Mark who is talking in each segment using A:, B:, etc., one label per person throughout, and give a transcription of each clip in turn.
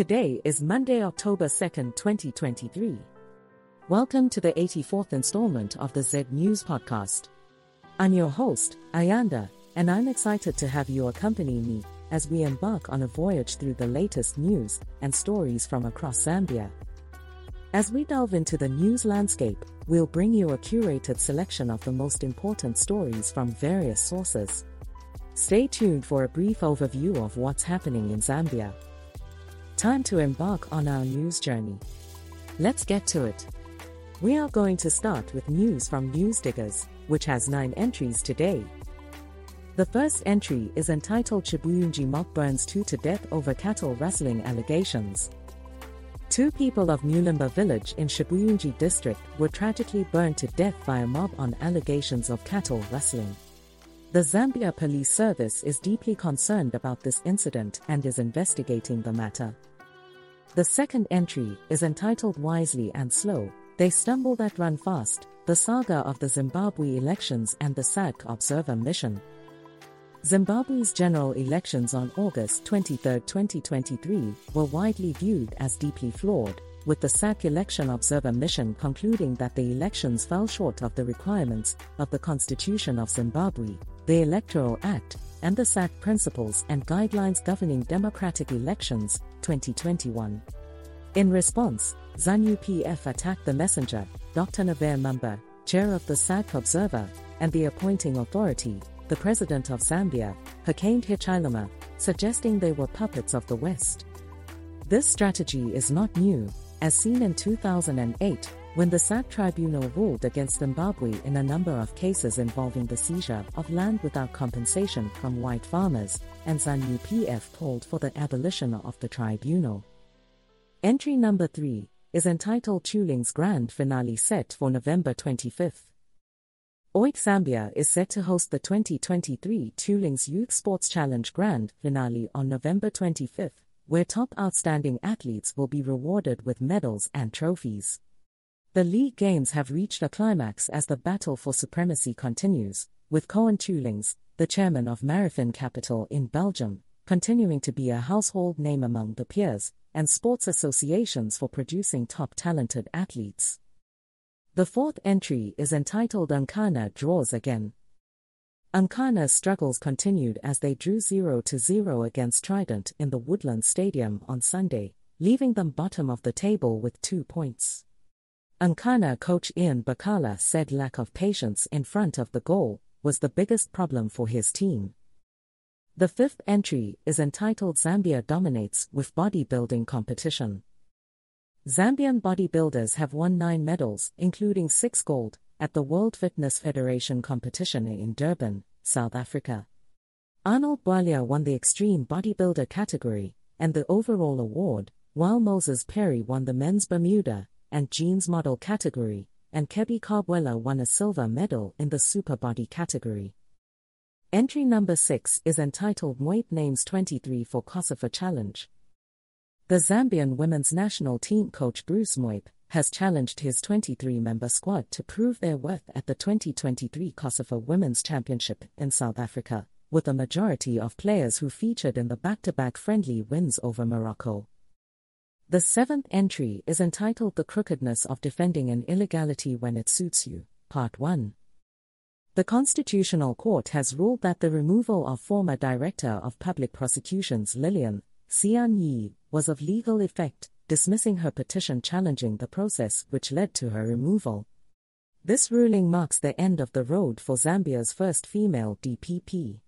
A: Today is Monday, October 2nd, 2023. Welcome to the 84th installment of the Z News Podcast. I'm your host, Ayanda, and I'm excited to have you accompany me as we embark on a voyage through the latest news and stories from across Zambia. As we delve into the news landscape, we'll bring you a curated selection of the most important stories from various sources. Stay tuned for a brief overview of what's happening in Zambia. Time to embark on our news journey. Let's get to it. We are going to start with news from Newsdiggers, which has nine entries today. The first entry is entitled Chibuyunji Mob Burns 2 to Death over Cattle Rustling Allegations. Two people of Mulimba village in Chibuyunji district were tragically burned to death by a mob on allegations of cattle rustling. The Zambia Police Service is deeply concerned about this incident and is investigating the matter. The second entry is entitled Wisely and Slow, They Stumble That Run Fast, the saga of the Zimbabwe elections and the SADC Observer Mission. Zimbabwe's general elections on August 23, 2023, were widely viewed as deeply flawed, with the SADC Election Observer Mission concluding that the elections fell short of the requirements of the Constitution of Zimbabwe, the Electoral Act, and the SADC Principles and Guidelines Governing Democratic Elections, 2021. In response, ZANU PF attacked the messenger, Dr. Nevers Mumba, chair of the SADC Observer, and the appointing authority, the president of Zambia, Hakainde Hichilema, suggesting they were puppets of the West. This strategy is not new, as seen in 2008, when the SADC tribunal ruled against Zimbabwe in a number of cases involving the seizure of land without compensation from white farmers, and ZANU PF called for the abolition of the tribunal. Entry number 3 is entitled Chuling's Grand Finale set for November 25th. OIT Zambia is set to host the 2023 Chuling's Youth Sports Challenge Grand Finale on November 25th, where top outstanding athletes will be rewarded with medals and trophies. The league games have reached a climax as the battle for supremacy continues, with Cohen Chulings, the chairman of Marifin Capital in Belgium, continuing to be a household name among the peers and sports associations for producing top talented athletes. The fourth entry is entitled Nkana Draws Again. Nkana's struggles continued as they drew 0 to 0 against Trident in the Woodland Stadium on Sunday, leaving them bottom of the table with two points. Nkana coach Ian Bakala said lack of patience in front of the goal was the biggest problem for his team. The fifth entry is entitled Zambia Dominates with Bodybuilding Competition. Zambian bodybuilders have won nine medals, including six gold, at the World Fitness Federation competition in Durban, South Africa. Arnold Bwalya won the Extreme Bodybuilder category and the overall award, while Moses Perry won the Men's Bermuda and Jeans Model category, and Kebby Carbuela won a silver medal in the Super Body category. Entry number 6 is entitled Mwape Names 23 for COSAFA Challenge. The Zambian women's national team coach Bruce Mwape has challenged his 23 member squad to prove their worth at the 2023 COSAFA Women's Championship in South Africa, with a majority of players who featured in the back to back friendly wins over Morocco. The seventh entry is entitled The Crookedness of Defending an Illegality When It Suits You, Part 1. The Constitutional Court has ruled that the removal of former Director of Public Prosecutions Lillian Siyuni was of legal effect, dismissing her petition challenging the process which led to her removal. This ruling marks the end of the road for Zambia's first female DPP.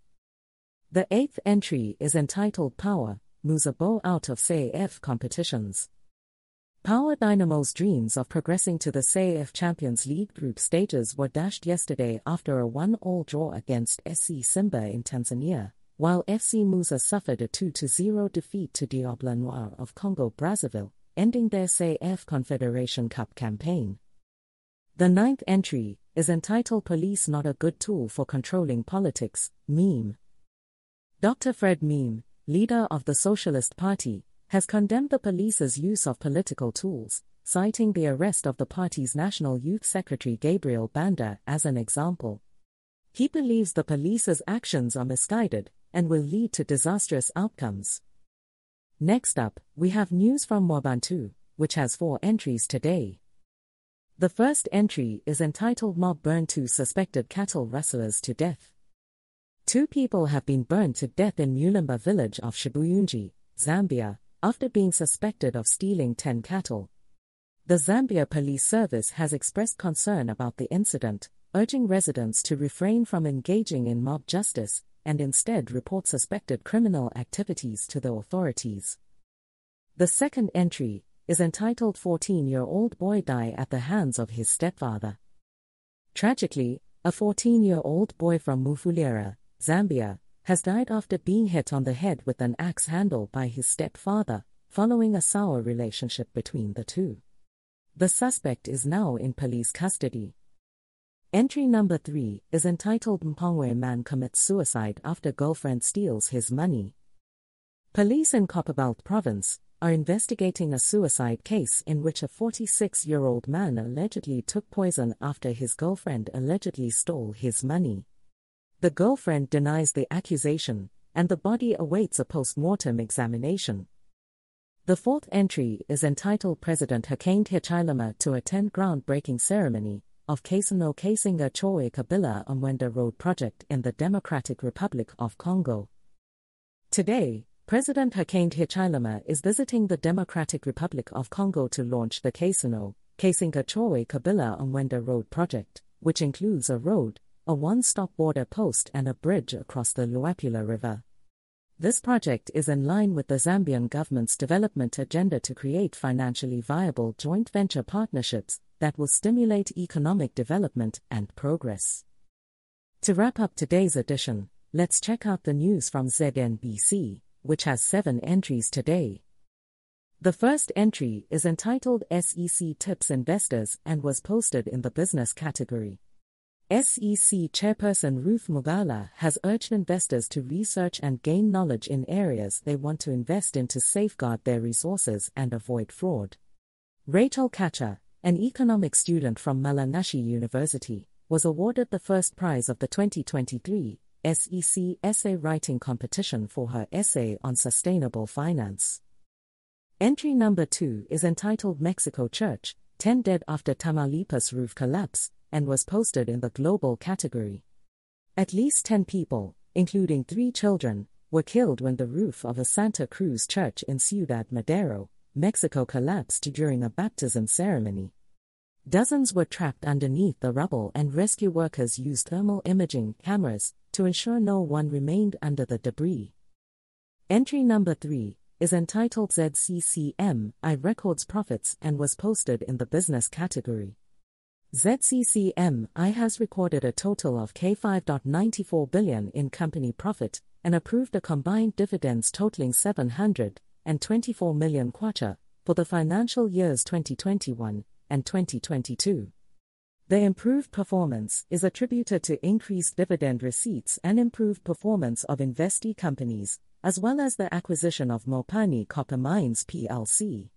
A: The eighth entry is entitled Power, bow out of CAF competitions. Power Dynamo's dreams of progressing to the CAF Champions League group stages were dashed yesterday after a one-all draw against SC Simba in Tanzania while FC Muza suffered a 2-0 defeat to Diable Noir of Congo-Brazzaville, ending their CAF Confederation Cup campaign. The ninth entry is entitled Police Not a Good Tool for Controlling Politics, M'membe. Dr. Fred M'membe, leader of the Socialist Party, has condemned the police's use of political tools, citing the arrest of the party's National Youth Secretary Gabriel Banda as an example. He believes the police's actions are misguided and will lead to disastrous outcomes. Next up, we have news from Mwebantu, which has four entries today. The first entry is entitled Mob Burn Two Suspected Cattle Rustlers to Death. Two people have been burned to death in Mulimba village of Shibuyunji, Zambia, after being suspected of stealing 10 cattle. The Zambia Police Service has expressed concern about the incident, urging residents to refrain from engaging in mob justice and instead report suspected criminal activities to the authorities. The second entry is entitled 14 year old boy die at the hands of his stepfather. Tragically, a 14 year old boy from Mufulira, Zambia, has died after being hit on the head with an axe handle by his stepfather, following a sour relationship between the two. The suspect is now in police custody. Entry number 3 is entitled Mpongwe Man Commits Suicide After Girlfriend Steals His Money. Police in Copperbelt Province are investigating a suicide case in which a 46 year old man allegedly took poison after his girlfriend allegedly stole his money. The girlfriend denies the accusation, and the body awaits a post mortem examination. The fourth entry is entitled President Hakainde Hichilema to attend groundbreaking ceremony of Kasino Kasinga Choe Kabila Mwenda Road project in the Democratic Republic of Congo. Today, President Hakainde Hichilema is visiting the Democratic Republic of Congo to launch the Kasino Kasinga Choe Kabila Mwenda Road project, which includes a road, a one stop border post, and a bridge across the Luapula River. This project is in line with the Zambian government's development agenda to create financially viable joint venture partnerships that will stimulate economic development and progress. To wrap up today's edition, let's check out the news from ZNBC, which has seven entries today. The first entry is entitled SEC Tips Investors and was posted in the business category. SEC Chairperson Ruth Mugala has urged investors to research and gain knowledge in areas they want to invest in to safeguard their resources and avoid fraud. Rachel Kacha, an economics student from Mulungushi University, was awarded the first prize of the 2023 SEC Essay Writing Competition for her essay on sustainable finance. Entry number 2 is entitled Mexico Church 10 Dead After Tamaulipas Roof Collapse and was posted in the global category. At least 10 people, including three children, were killed when the roof of a Santa Cruz church in Ciudad Madero, Mexico collapsed during a baptism ceremony. Dozens were trapped underneath the rubble, and rescue workers used thermal imaging cameras to ensure no one remained under the debris. Entry number 3 is entitled ZCCM I Records Profits and was posted in the business category. ZCCMI has recorded a total of K5.94 billion in company profit and approved a combined dividends totaling 724 million kwacha for the financial years 2021 and 2022. The improved performance is attributed to increased dividend receipts and improved performance of investee companies, as well as the acquisition of Mopani Copper Mines plc.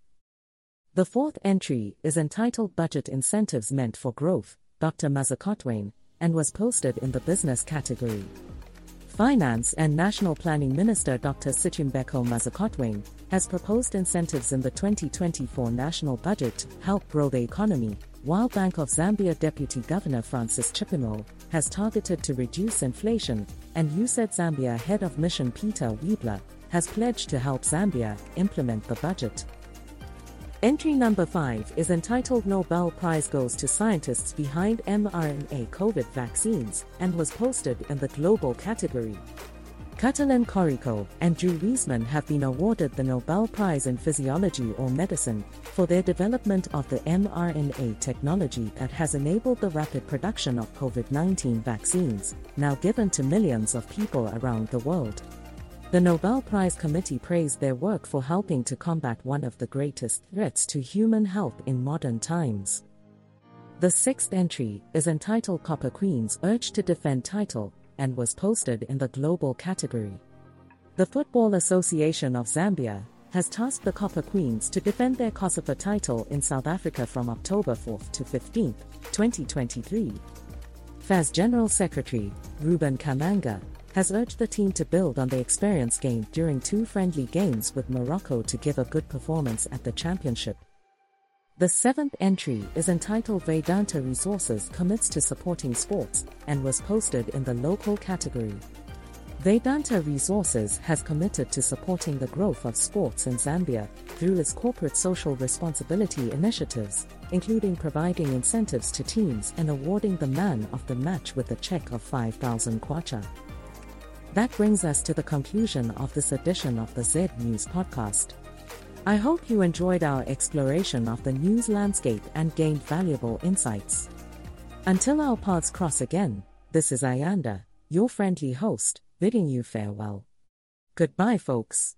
A: The fourth entry is entitled Budget Incentives Meant for Growth, Dr. Musokotwane, and was posted in the business category. Finance and National Planning Minister Dr. Situmbeko Musokotwane has proposed incentives in the 2024 national budget to help grow the economy, while Bank of Zambia Deputy Governor Francis Chipimo has targeted to reduce inflation, and USAID Zambia head of mission Peter Weibler has pledged to help Zambia implement the budget. Entry number 5 is entitled Nobel Prize Goes to Scientists Behind mRNA COVID Vaccines and was posted in the Global category. Katalin Karikó and Drew Weissman have been awarded the Nobel Prize in Physiology or Medicine for their development of the mRNA technology that has enabled the rapid production of COVID 19 vaccines, now given to millions of people around the world. The Nobel Prize Committee praised their work for helping to combat one of the greatest threats to human health in modern times. The sixth entry is entitled Copper Queens Urge to Defend Title and was posted in the Global category. The Football Association of Zambia has tasked the Copper Queens to defend their COSAFA title in South Africa from October 4 to 15, 2023. FAZ General Secretary, Ruben Kamanga, has urged the team to build on the experience gained during two friendly games with Morocco to give a good performance at the championship. The seventh entry is entitled Vedanta Resources Commits to Supporting Sports and was posted in the local category. Vedanta Resources has committed to supporting the growth of sports in Zambia through its corporate social responsibility initiatives, including providing incentives to teams and awarding the man of the match with a check of 5,000 kwacha. That brings us to the conclusion of this edition of the Z News podcast. I hope you enjoyed our exploration of the news landscape and gained valuable insights. Until our paths cross again, this is Ayanda, your friendly host, bidding you farewell. Goodbye, folks.